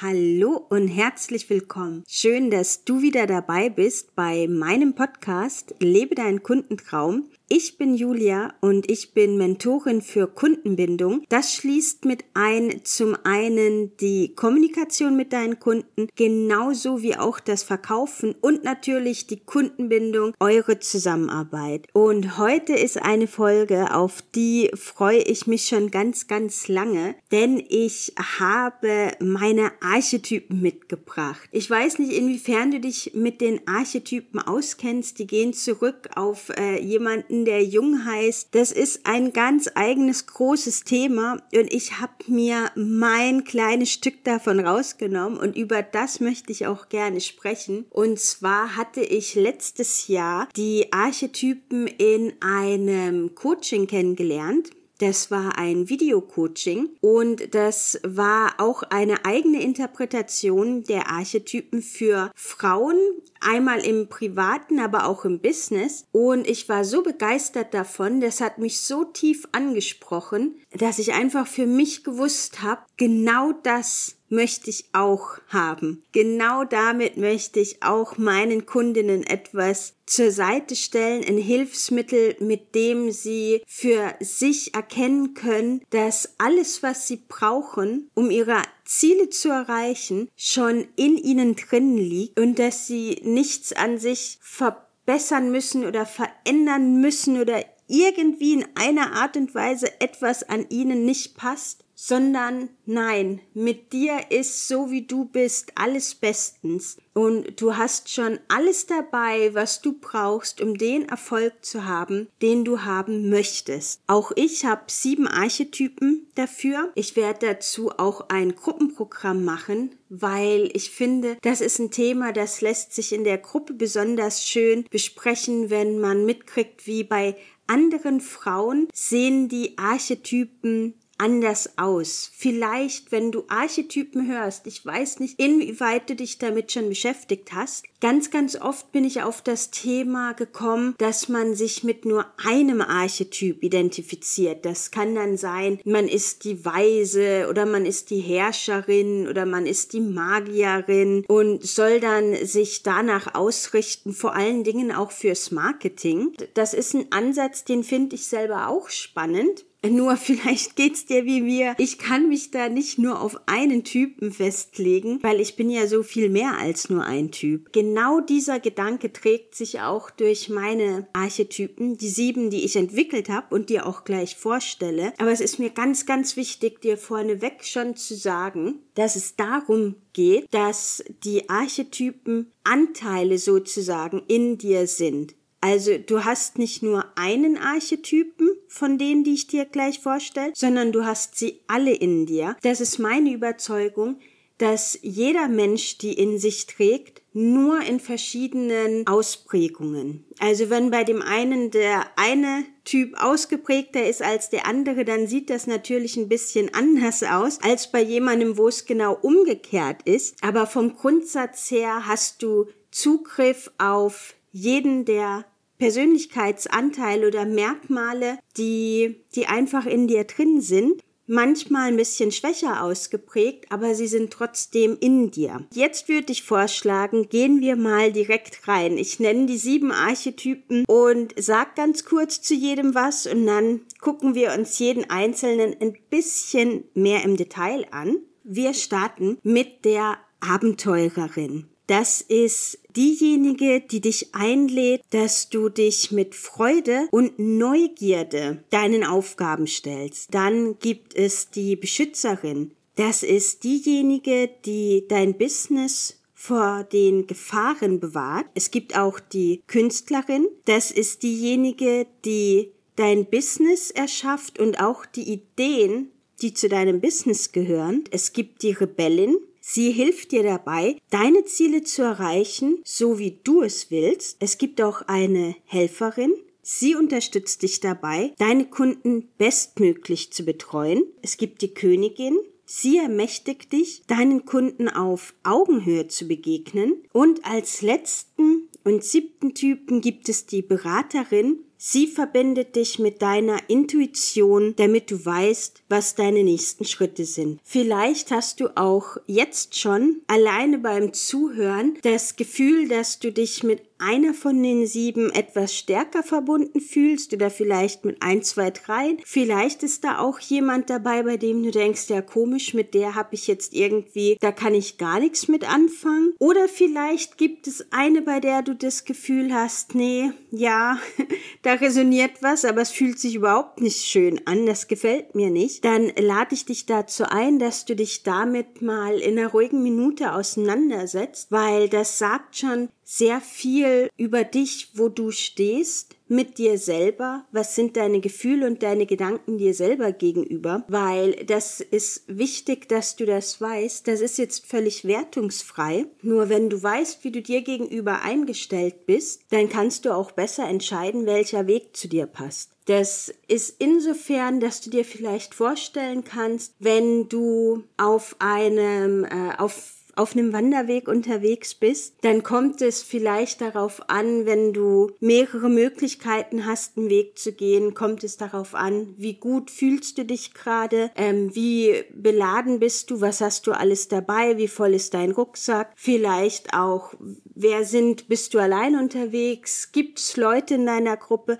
Hallo und herzlich willkommen. Schön, dass du wieder dabei bist bei meinem Podcast Lebe deinen Kundentraum. Ich bin Julia und ich bin Mentorin für Kundenbindung. Das schließt mit ein zum einen die Kommunikation mit deinen Kunden, genauso wie auch das Verkaufen und natürlich die Kundenbindung, eure Zusammenarbeit. Und heute ist eine Folge, auf die freue ich mich schon ganz, ganz lange, denn ich habe meine Archetypen mitgebracht. Ich weiß nicht, inwiefern du dich mit den Archetypen auskennst. Die gehen zurück auf äh, jemanden, der Jung heißt. Das ist ein ganz eigenes großes Thema und ich habe mir mein kleines Stück davon rausgenommen und über das möchte ich auch gerne sprechen. Und zwar hatte ich letztes Jahr die Archetypen in einem Coaching kennengelernt das war ein Videocoaching und das war auch eine eigene Interpretation der Archetypen für Frauen, einmal im privaten, aber auch im Business. Und ich war so begeistert davon, das hat mich so tief angesprochen, dass ich einfach für mich gewusst habe, genau das möchte ich auch haben. Genau damit möchte ich auch meinen Kundinnen etwas zur Seite stellen, ein Hilfsmittel, mit dem sie für sich erkennen können, dass alles, was sie brauchen, um ihre Ziele zu erreichen, schon in ihnen drin liegt und dass sie nichts an sich verbessern müssen oder verändern müssen oder irgendwie in einer Art und Weise etwas an ihnen nicht passt, sondern nein, mit dir ist so wie du bist alles bestens und du hast schon alles dabei, was du brauchst, um den Erfolg zu haben, den du haben möchtest. Auch ich habe sieben Archetypen dafür. Ich werde dazu auch ein Gruppenprogramm machen, weil ich finde, das ist ein Thema, das lässt sich in der Gruppe besonders schön besprechen, wenn man mitkriegt, wie bei anderen Frauen sehen die Archetypen anders aus. Vielleicht, wenn du Archetypen hörst, ich weiß nicht, inwieweit du dich damit schon beschäftigt hast. Ganz, ganz oft bin ich auf das Thema gekommen, dass man sich mit nur einem Archetyp identifiziert. Das kann dann sein, man ist die Weise oder man ist die Herrscherin oder man ist die Magierin und soll dann sich danach ausrichten, vor allen Dingen auch fürs Marketing. Das ist ein Ansatz, den finde ich selber auch spannend. Nur vielleicht geht's dir wie mir. Ich kann mich da nicht nur auf einen Typen festlegen, weil ich bin ja so viel mehr als nur ein Typ. Genau dieser Gedanke trägt sich auch durch meine Archetypen, die sieben, die ich entwickelt habe und dir auch gleich vorstelle. Aber es ist mir ganz, ganz wichtig, dir vorneweg schon zu sagen, dass es darum geht, dass die Archetypen Anteile sozusagen in dir sind. Also du hast nicht nur einen Archetypen von denen, die ich dir gleich vorstelle, sondern du hast sie alle in dir. Das ist meine Überzeugung, dass jeder Mensch die in sich trägt, nur in verschiedenen Ausprägungen. Also wenn bei dem einen der eine Typ ausgeprägter ist als der andere, dann sieht das natürlich ein bisschen anders aus als bei jemandem, wo es genau umgekehrt ist. Aber vom Grundsatz her hast du Zugriff auf jeden der Persönlichkeitsanteile oder Merkmale, die, die einfach in dir drin sind. Manchmal ein bisschen schwächer ausgeprägt, aber sie sind trotzdem in dir. Jetzt würde ich vorschlagen, gehen wir mal direkt rein. Ich nenne die sieben Archetypen und sag ganz kurz zu jedem was und dann gucken wir uns jeden einzelnen ein bisschen mehr im Detail an. Wir starten mit der Abenteurerin. Das ist diejenige, die dich einlädt, dass du dich mit Freude und Neugierde deinen Aufgaben stellst. Dann gibt es die Beschützerin. Das ist diejenige, die dein Business vor den Gefahren bewahrt. Es gibt auch die Künstlerin. Das ist diejenige, die dein Business erschafft und auch die Ideen, die zu deinem Business gehören. Es gibt die Rebellin. Sie hilft dir dabei, deine Ziele zu erreichen, so wie du es willst. Es gibt auch eine Helferin. Sie unterstützt dich dabei, deine Kunden bestmöglich zu betreuen. Es gibt die Königin. Sie ermächtigt dich, deinen Kunden auf Augenhöhe zu begegnen. Und als letzten und siebten Typen gibt es die Beraterin. Sie verbindet dich mit deiner Intuition, damit du weißt, was deine nächsten Schritte sind. Vielleicht hast du auch jetzt schon alleine beim Zuhören das Gefühl, dass du dich mit einer von den sieben etwas stärker verbunden fühlst oder vielleicht mit ein, zwei, drei. Vielleicht ist da auch jemand dabei, bei dem du denkst, ja komisch, mit der habe ich jetzt irgendwie, da kann ich gar nichts mit anfangen. Oder vielleicht gibt es eine, bei der du das Gefühl hast, nee, ja, da resoniert was, aber es fühlt sich überhaupt nicht schön an, das gefällt mir nicht. Dann lade ich dich dazu ein, dass du dich damit mal in einer ruhigen Minute auseinandersetzt, weil das sagt schon sehr viel über dich, wo du stehst, mit dir selber, was sind deine Gefühle und deine Gedanken dir selber gegenüber, weil das ist wichtig, dass du das weißt. Das ist jetzt völlig wertungsfrei. Nur wenn du weißt, wie du dir gegenüber eingestellt bist, dann kannst du auch besser entscheiden, welcher Weg zu dir passt. Das ist insofern, dass du dir vielleicht vorstellen kannst, wenn du auf einem, äh, auf auf einem Wanderweg unterwegs bist, dann kommt es vielleicht darauf an, wenn du mehrere Möglichkeiten hast, einen Weg zu gehen, kommt es darauf an, wie gut fühlst du dich gerade, ähm, wie beladen bist du, was hast du alles dabei, wie voll ist dein Rucksack, vielleicht auch, wer sind, bist du allein unterwegs, gibt es Leute in deiner Gruppe,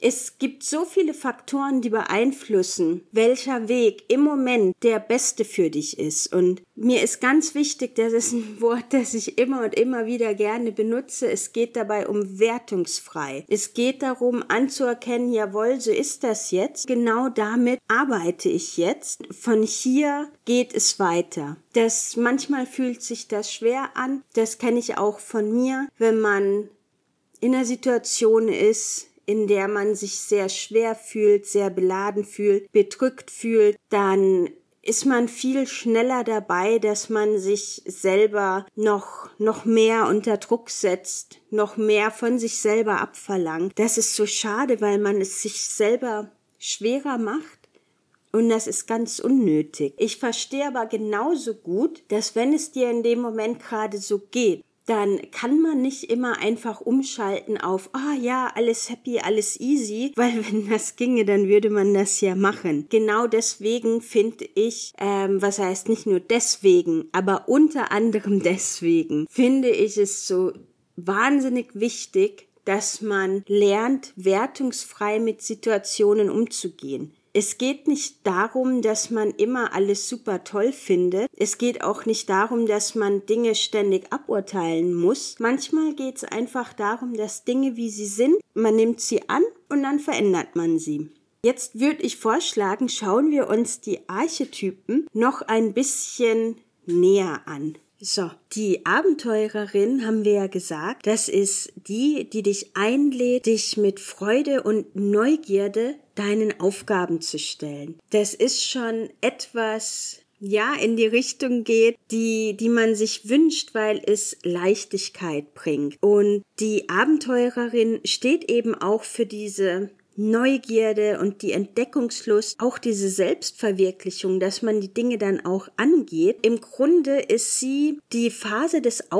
es gibt so viele Faktoren, die beeinflussen, welcher Weg im Moment der beste für dich ist. Und mir ist ganz wichtig, das ist ein Wort, das ich immer und immer wieder gerne benutze. Es geht dabei um wertungsfrei. Es geht darum, anzuerkennen, jawohl, so ist das jetzt. Genau damit arbeite ich jetzt. Von hier geht es weiter. Das manchmal fühlt sich das schwer an. Das kenne ich auch von mir, wenn man in einer Situation ist, in der man sich sehr schwer fühlt, sehr beladen fühlt, bedrückt fühlt, dann ist man viel schneller dabei, dass man sich selber noch, noch mehr unter Druck setzt, noch mehr von sich selber abverlangt. Das ist so schade, weil man es sich selber schwerer macht. Und das ist ganz unnötig. Ich verstehe aber genauso gut, dass wenn es dir in dem Moment gerade so geht, dann kann man nicht immer einfach umschalten auf, ah oh ja, alles happy, alles easy, weil wenn das ginge, dann würde man das ja machen. Genau deswegen finde ich, ähm, was heißt nicht nur deswegen, aber unter anderem deswegen finde ich es so wahnsinnig wichtig, dass man lernt, wertungsfrei mit Situationen umzugehen. Es geht nicht darum, dass man immer alles super toll findet. Es geht auch nicht darum, dass man Dinge ständig aburteilen muss. Manchmal geht es einfach darum, dass Dinge, wie sie sind, man nimmt sie an und dann verändert man sie. Jetzt würde ich vorschlagen, schauen wir uns die Archetypen noch ein bisschen näher an. So, die Abenteurerin haben wir ja gesagt, das ist die, die dich einlädt, dich mit Freude und Neugierde deinen Aufgaben zu stellen. Das ist schon etwas, ja, in die Richtung geht, die, die man sich wünscht, weil es Leichtigkeit bringt. Und die Abenteurerin steht eben auch für diese Neugierde und die Entdeckungslust, auch diese Selbstverwirklichung, dass man die Dinge dann auch angeht. Im Grunde ist sie die Phase des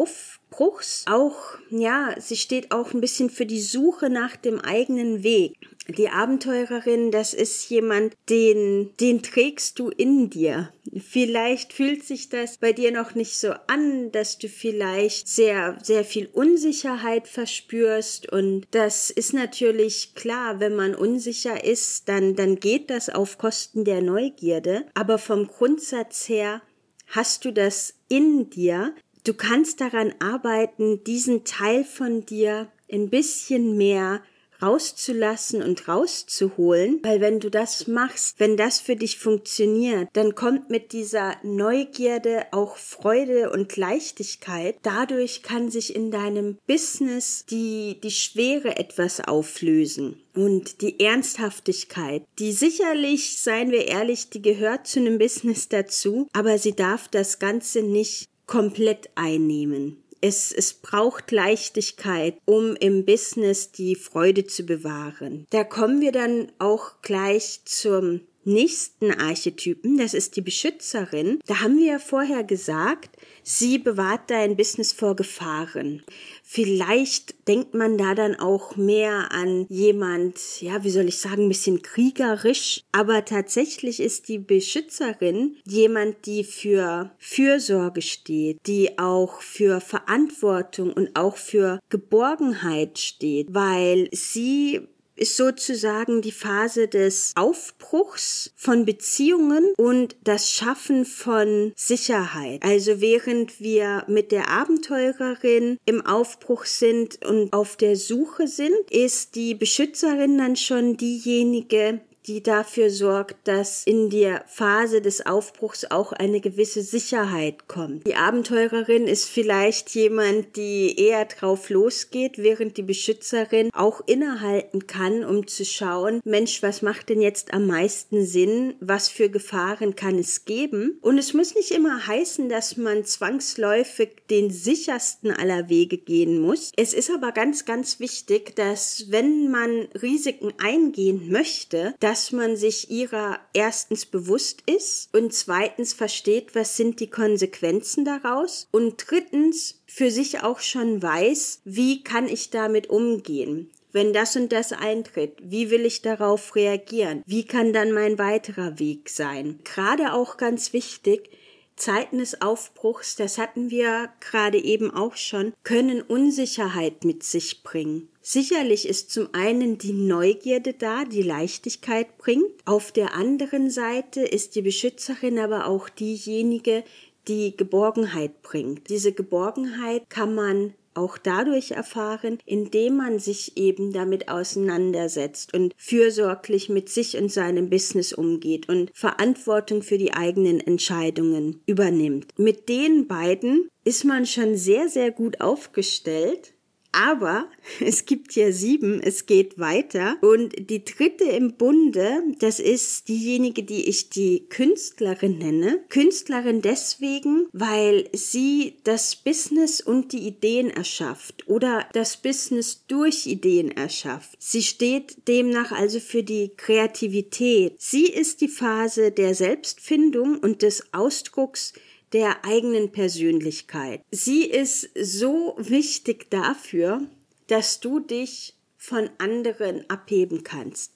Aufbruchs, auch, ja, sie steht auch ein bisschen für die Suche nach dem eigenen Weg. Die Abenteurerin, das ist jemand, den, den trägst du in dir. Vielleicht fühlt sich das bei dir noch nicht so an, dass du vielleicht sehr, sehr viel Unsicherheit verspürst und das ist natürlich klar, wenn man unsicher ist, dann, dann geht das auf Kosten der Neugierde, aber vom Grundsatz her hast du das in dir. Du kannst daran arbeiten, diesen Teil von dir ein bisschen mehr rauszulassen und rauszuholen, weil wenn du das machst, wenn das für dich funktioniert, dann kommt mit dieser Neugierde auch Freude und Leichtigkeit. Dadurch kann sich in deinem Business die, die Schwere etwas auflösen und die Ernsthaftigkeit, die sicherlich, seien wir ehrlich, die gehört zu einem Business dazu, aber sie darf das Ganze nicht komplett einnehmen. Es, es braucht Leichtigkeit, um im Business die Freude zu bewahren. Da kommen wir dann auch gleich zum nächsten Archetypen, das ist die Beschützerin, da haben wir ja vorher gesagt, sie bewahrt dein Business vor Gefahren. Vielleicht denkt man da dann auch mehr an jemand, ja, wie soll ich sagen, ein bisschen kriegerisch, aber tatsächlich ist die Beschützerin jemand, die für Fürsorge steht, die auch für Verantwortung und auch für Geborgenheit steht, weil sie ist sozusagen die Phase des Aufbruchs von Beziehungen und das Schaffen von Sicherheit. Also während wir mit der Abenteurerin im Aufbruch sind und auf der Suche sind, ist die Beschützerin dann schon diejenige, die dafür sorgt, dass in der Phase des Aufbruchs auch eine gewisse Sicherheit kommt. Die Abenteurerin ist vielleicht jemand, die eher drauf losgeht, während die Beschützerin auch innehalten kann, um zu schauen, Mensch, was macht denn jetzt am meisten Sinn? Was für Gefahren kann es geben? Und es muss nicht immer heißen, dass man zwangsläufig den sichersten aller Wege gehen muss. Es ist aber ganz, ganz wichtig, dass wenn man Risiken eingehen möchte, dass man sich ihrer erstens bewusst ist und zweitens versteht, was sind die Konsequenzen daraus und drittens für sich auch schon weiß, wie kann ich damit umgehen wenn das und das eintritt, wie will ich darauf reagieren? Wie kann dann mein weiterer Weg sein? Gerade auch ganz wichtig, Zeiten des Aufbruchs, das hatten wir gerade eben auch schon, können Unsicherheit mit sich bringen. Sicherlich ist zum einen die Neugierde da, die Leichtigkeit bringt. Auf der anderen Seite ist die Beschützerin aber auch diejenige, die Geborgenheit bringt. Diese Geborgenheit kann man auch dadurch erfahren, indem man sich eben damit auseinandersetzt und fürsorglich mit sich und seinem Business umgeht und Verantwortung für die eigenen Entscheidungen übernimmt. Mit den beiden ist man schon sehr, sehr gut aufgestellt aber es gibt ja sieben, es geht weiter. Und die dritte im Bunde, das ist diejenige, die ich die Künstlerin nenne. Künstlerin deswegen, weil sie das Business und die Ideen erschafft oder das Business durch Ideen erschafft. Sie steht demnach also für die Kreativität. Sie ist die Phase der Selbstfindung und des Ausdrucks der eigenen Persönlichkeit. Sie ist so wichtig dafür, dass du dich von anderen abheben kannst,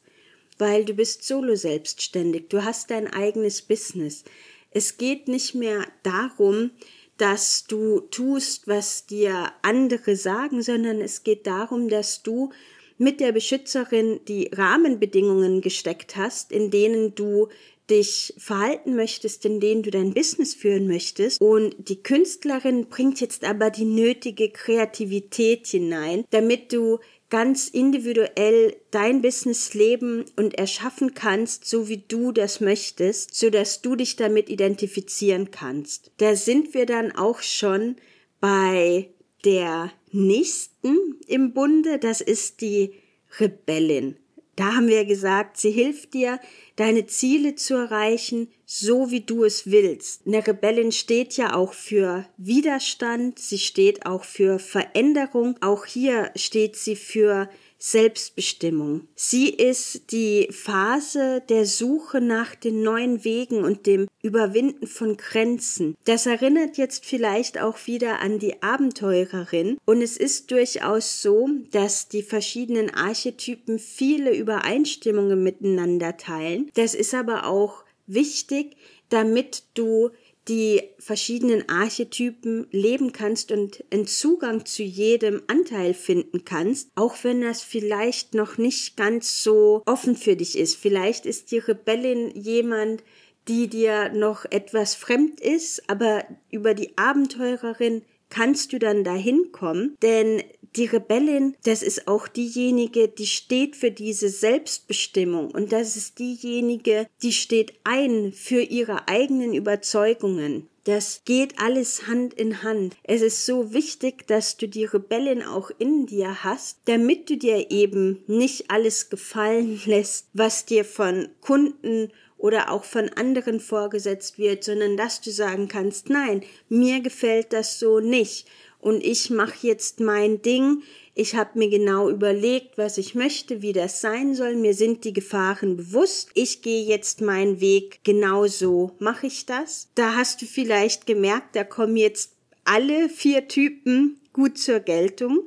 weil du bist solo selbstständig, du hast dein eigenes Business. Es geht nicht mehr darum, dass du tust, was dir andere sagen, sondern es geht darum, dass du mit der Beschützerin die Rahmenbedingungen gesteckt hast, in denen du dich verhalten möchtest, in denen du dein Business führen möchtest. Und die Künstlerin bringt jetzt aber die nötige Kreativität hinein, damit du ganz individuell dein Business leben und erschaffen kannst, so wie du das möchtest, so dass du dich damit identifizieren kannst. Da sind wir dann auch schon bei der nächsten im Bunde, das ist die Rebellin. Da haben wir gesagt, sie hilft dir, deine Ziele zu erreichen, so wie du es willst. Eine Rebellin steht ja auch für Widerstand, sie steht auch für Veränderung, auch hier steht sie für Selbstbestimmung. Sie ist die Phase der Suche nach den neuen Wegen und dem Überwinden von Grenzen. Das erinnert jetzt vielleicht auch wieder an die Abenteurerin und es ist durchaus so, dass die verschiedenen Archetypen viele Übereinstimmungen miteinander teilen. Das ist aber auch wichtig, damit du die verschiedenen Archetypen leben kannst und einen Zugang zu jedem Anteil finden kannst, auch wenn das vielleicht noch nicht ganz so offen für dich ist. Vielleicht ist die Rebellin jemand, die dir noch etwas fremd ist, aber über die Abenteurerin kannst du dann dahin kommen, denn die Rebellin, das ist auch diejenige, die steht für diese Selbstbestimmung und das ist diejenige, die steht ein für ihre eigenen Überzeugungen. Das geht alles Hand in Hand. Es ist so wichtig, dass du die Rebellin auch in dir hast, damit du dir eben nicht alles gefallen lässt, was dir von Kunden oder auch von anderen vorgesetzt wird, sondern dass du sagen kannst, nein, mir gefällt das so nicht und ich mache jetzt mein Ding. Ich habe mir genau überlegt, was ich möchte, wie das sein soll. Mir sind die Gefahren bewusst. Ich gehe jetzt meinen Weg. Genau so mache ich das. Da hast du vielleicht gemerkt, da kommen jetzt alle vier Typen gut zur Geltung.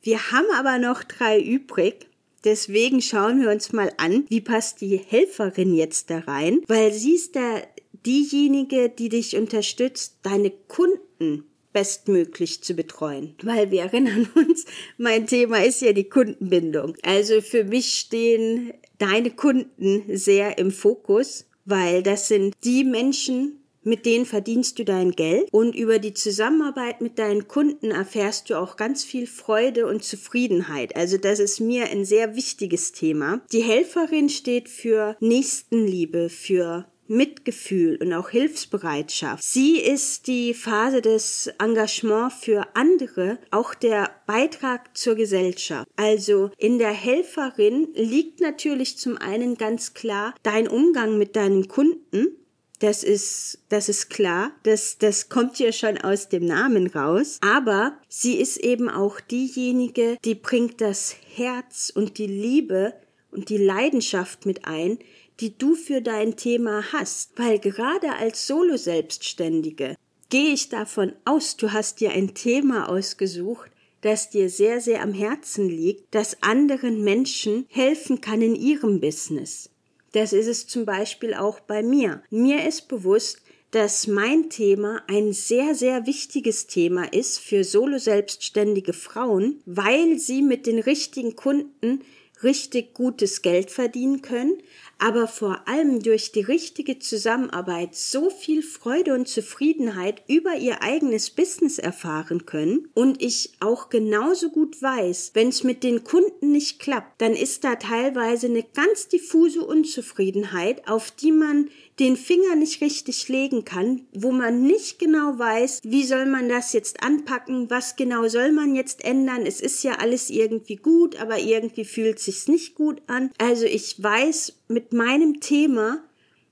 Wir haben aber noch drei übrig. Deswegen schauen wir uns mal an, wie passt die Helferin jetzt da rein, weil sie ist da diejenige, die dich unterstützt, deine Kunden bestmöglich zu betreuen. Weil wir erinnern uns, mein Thema ist ja die Kundenbindung. Also für mich stehen deine Kunden sehr im Fokus, weil das sind die Menschen, mit denen verdienst du dein Geld und über die Zusammenarbeit mit deinen Kunden erfährst du auch ganz viel Freude und Zufriedenheit. Also das ist mir ein sehr wichtiges Thema. Die Helferin steht für Nächstenliebe, für Mitgefühl und auch Hilfsbereitschaft. Sie ist die Phase des Engagement für andere, auch der Beitrag zur Gesellschaft. Also in der Helferin liegt natürlich zum einen ganz klar dein Umgang mit deinen Kunden, das ist, das ist klar. Das, das kommt ja schon aus dem Namen raus. Aber sie ist eben auch diejenige, die bringt das Herz und die Liebe und die Leidenschaft mit ein, die du für dein Thema hast. Weil gerade als Solo-Selbstständige gehe ich davon aus, du hast dir ein Thema ausgesucht, das dir sehr, sehr am Herzen liegt, das anderen Menschen helfen kann in ihrem Business. Das ist es zum Beispiel auch bei mir. Mir ist bewusst, dass mein Thema ein sehr, sehr wichtiges Thema ist für solo selbstständige Frauen, weil sie mit den richtigen Kunden richtig gutes Geld verdienen können, aber vor allem durch die richtige Zusammenarbeit so viel Freude und Zufriedenheit über ihr eigenes Business erfahren können und ich auch genauso gut weiß, wenn es mit den Kunden nicht klappt, dann ist da teilweise eine ganz diffuse Unzufriedenheit, auf die man den Finger nicht richtig legen kann, wo man nicht genau weiß, wie soll man das jetzt anpacken, was genau soll man jetzt ändern. Es ist ja alles irgendwie gut, aber irgendwie fühlt sich's nicht gut an. Also ich weiß, mit meinem Thema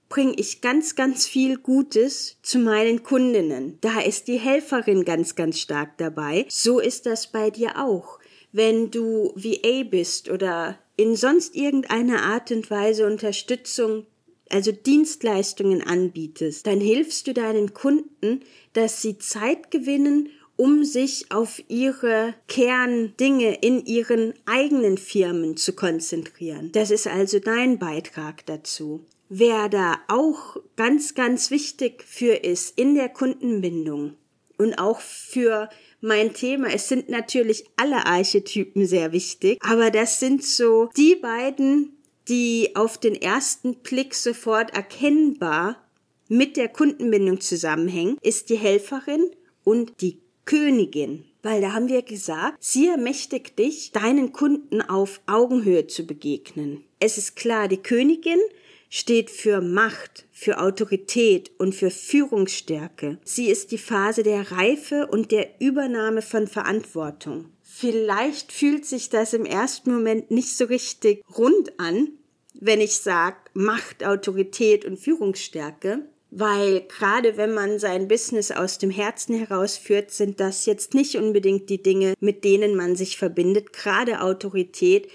bringe ich ganz, ganz viel Gutes zu meinen Kundinnen. Da ist die Helferin ganz, ganz stark dabei. So ist das bei dir auch. Wenn du VA bist oder in sonst irgendeiner Art und Weise Unterstützung also Dienstleistungen anbietest, dann hilfst du deinen Kunden, dass sie Zeit gewinnen, um sich auf ihre Kerndinge in ihren eigenen Firmen zu konzentrieren. Das ist also dein Beitrag dazu. Wer da auch ganz, ganz wichtig für ist in der Kundenbindung und auch für mein Thema. Es sind natürlich alle Archetypen sehr wichtig, aber das sind so die beiden die auf den ersten Blick sofort erkennbar mit der Kundenbindung zusammenhängen, ist die Helferin und die Königin. Weil da haben wir gesagt, sie ermächtigt dich, deinen Kunden auf Augenhöhe zu begegnen. Es ist klar, die Königin steht für Macht, für Autorität und für Führungsstärke. Sie ist die Phase der Reife und der Übernahme von Verantwortung. Vielleicht fühlt sich das im ersten Moment nicht so richtig rund an, wenn ich sage Macht, Autorität und Führungsstärke, weil gerade wenn man sein Business aus dem Herzen herausführt, sind das jetzt nicht unbedingt die Dinge, mit denen man sich verbindet. Gerade Autorität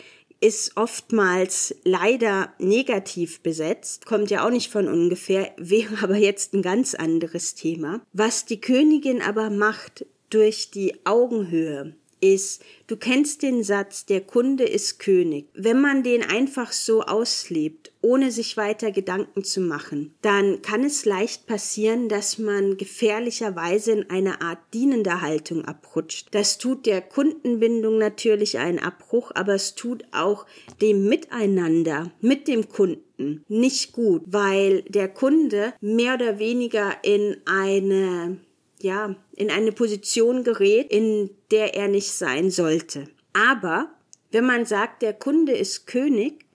ist oftmals leider negativ besetzt, kommt ja auch nicht von ungefähr, wäre aber jetzt ein ganz anderes Thema. Was die Königin aber macht durch die Augenhöhe, ist, du kennst den Satz, der Kunde ist König. Wenn man den einfach so auslebt, ohne sich weiter Gedanken zu machen, dann kann es leicht passieren, dass man gefährlicherweise in eine Art dienender Haltung abrutscht. Das tut der Kundenbindung natürlich einen Abbruch, aber es tut auch dem Miteinander mit dem Kunden nicht gut, weil der Kunde mehr oder weniger in eine ja, in eine Position gerät, in der er nicht sein sollte. Aber wenn man sagt, der Kunde ist König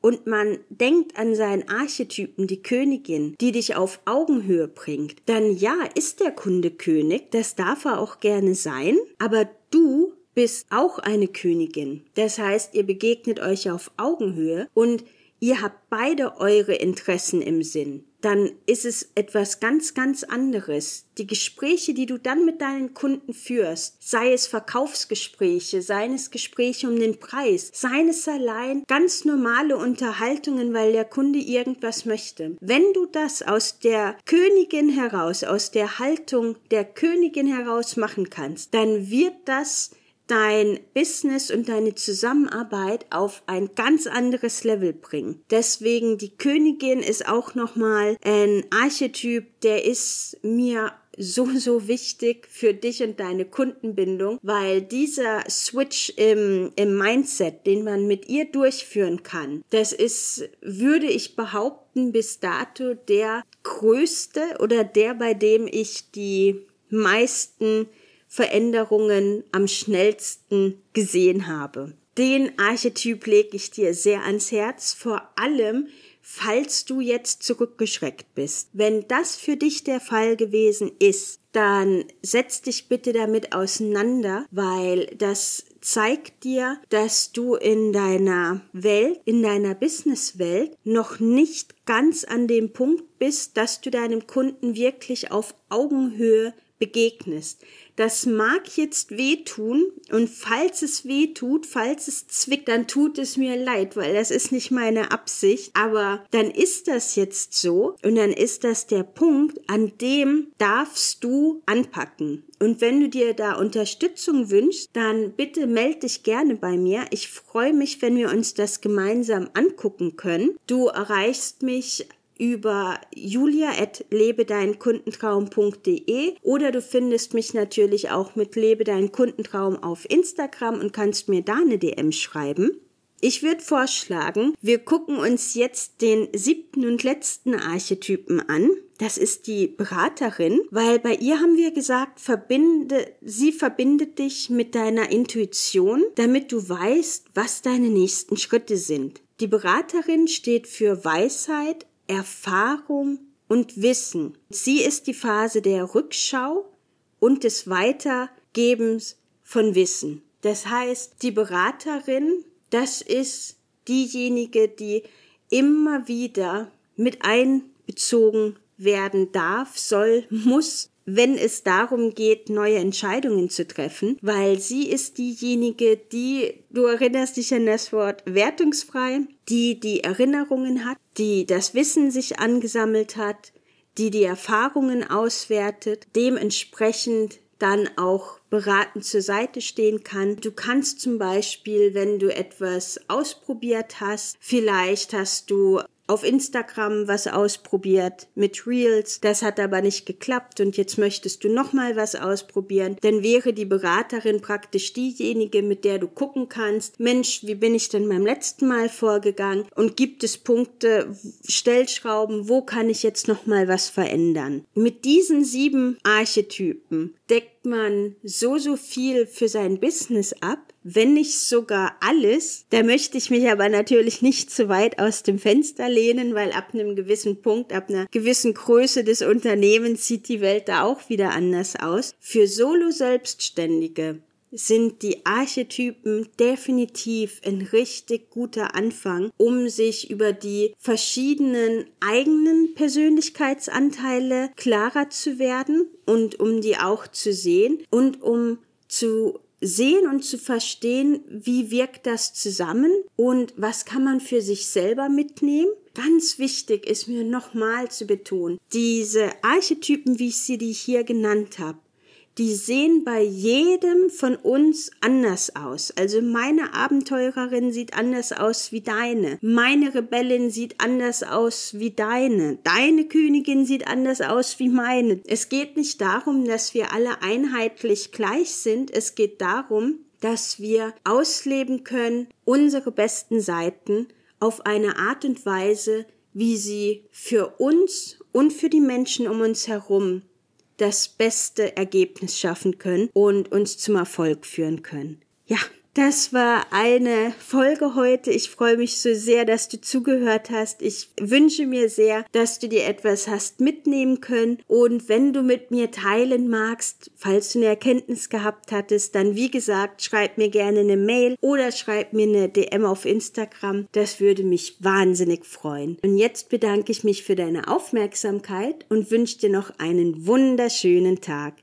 und man denkt an seinen Archetypen, die Königin, die dich auf Augenhöhe bringt, dann ja, ist der Kunde König, das darf er auch gerne sein, aber du bist auch eine Königin. Das heißt, ihr begegnet euch auf Augenhöhe und ihr habt beide eure Interessen im Sinn. Dann ist es etwas ganz, ganz anderes. Die Gespräche, die du dann mit deinen Kunden führst, sei es Verkaufsgespräche, seien es Gespräche um den Preis, seien es allein ganz normale Unterhaltungen, weil der Kunde irgendwas möchte. Wenn du das aus der Königin heraus, aus der Haltung der Königin heraus machen kannst, dann wird das dein Business und deine Zusammenarbeit auf ein ganz anderes Level bringen. Deswegen die Königin ist auch nochmal ein Archetyp, der ist mir so, so wichtig für dich und deine Kundenbindung, weil dieser Switch im, im Mindset, den man mit ihr durchführen kann, das ist, würde ich behaupten, bis dato der größte oder der, bei dem ich die meisten Veränderungen am schnellsten gesehen habe. Den Archetyp lege ich dir sehr ans Herz, vor allem falls du jetzt zurückgeschreckt bist. Wenn das für dich der Fall gewesen ist, dann setz dich bitte damit auseinander, weil das zeigt dir, dass du in deiner Welt, in deiner Businesswelt noch nicht ganz an dem Punkt bist, dass du deinem Kunden wirklich auf Augenhöhe begegnest. Das mag jetzt wehtun und falls es wehtut, falls es zwickt, dann tut es mir leid, weil das ist nicht meine Absicht. Aber dann ist das jetzt so und dann ist das der Punkt, an dem darfst du anpacken. Und wenn du dir da Unterstützung wünschst, dann bitte melde dich gerne bei mir. Ich freue mich, wenn wir uns das gemeinsam angucken können. Du erreichst mich über julia.lebedeinkundentraum.de oder du findest mich natürlich auch mit Lebe dein Kundentraum auf Instagram und kannst mir da eine DM schreiben. Ich würde vorschlagen, wir gucken uns jetzt den siebten und letzten Archetypen an. Das ist die Beraterin, weil bei ihr haben wir gesagt, verbinde, sie verbindet dich mit deiner Intuition, damit du weißt, was deine nächsten Schritte sind. Die Beraterin steht für Weisheit, Erfahrung und Wissen. Sie ist die Phase der Rückschau und des Weitergebens von Wissen. Das heißt, die Beraterin, das ist diejenige, die immer wieder mit einbezogen werden darf, soll, muss wenn es darum geht, neue Entscheidungen zu treffen, weil sie ist diejenige, die, du erinnerst dich an das Wort wertungsfrei, die die Erinnerungen hat, die das Wissen sich angesammelt hat, die die Erfahrungen auswertet, dementsprechend dann auch beratend zur Seite stehen kann. Du kannst zum Beispiel, wenn du etwas ausprobiert hast, vielleicht hast du auf Instagram was ausprobiert mit Reels, das hat aber nicht geklappt und jetzt möchtest du noch mal was ausprobieren, dann wäre die Beraterin praktisch diejenige, mit der du gucken kannst, Mensch, wie bin ich denn beim letzten Mal vorgegangen? Und gibt es Punkte, Stellschrauben, wo kann ich jetzt noch mal was verändern? Mit diesen sieben Archetypen deckt man so so viel für sein Business ab wenn nicht sogar alles. Da möchte ich mich aber natürlich nicht zu weit aus dem Fenster lehnen, weil ab einem gewissen Punkt, ab einer gewissen Größe des Unternehmens sieht die Welt da auch wieder anders aus. Für Solo-Selbstständige sind die Archetypen definitiv ein richtig guter Anfang, um sich über die verschiedenen eigenen Persönlichkeitsanteile klarer zu werden und um die auch zu sehen und um zu sehen und zu verstehen, wie wirkt das zusammen und was kann man für sich selber mitnehmen. Ganz wichtig ist mir nochmal zu betonen, diese Archetypen, wie ich sie die hier genannt habe, die sehen bei jedem von uns anders aus. Also meine Abenteurerin sieht anders aus wie deine. Meine Rebellin sieht anders aus wie deine. Deine Königin sieht anders aus wie meine. Es geht nicht darum, dass wir alle einheitlich gleich sind. Es geht darum, dass wir ausleben können unsere besten Seiten auf eine Art und Weise, wie sie für uns und für die Menschen um uns herum das beste Ergebnis schaffen können und uns zum Erfolg führen können. Ja, Das war eine Folge heute. Ich freue mich so sehr, dass du zugehört hast. Ich wünsche mir sehr, dass du dir etwas hast mitnehmen können. Und wenn du mit mir teilen magst, falls du eine Erkenntnis gehabt hattest, dann wie gesagt, schreib mir gerne eine Mail oder schreib mir eine DM auf Instagram. Das würde mich wahnsinnig freuen. Und jetzt bedanke ich mich für deine Aufmerksamkeit und wünsche dir noch einen wunderschönen Tag.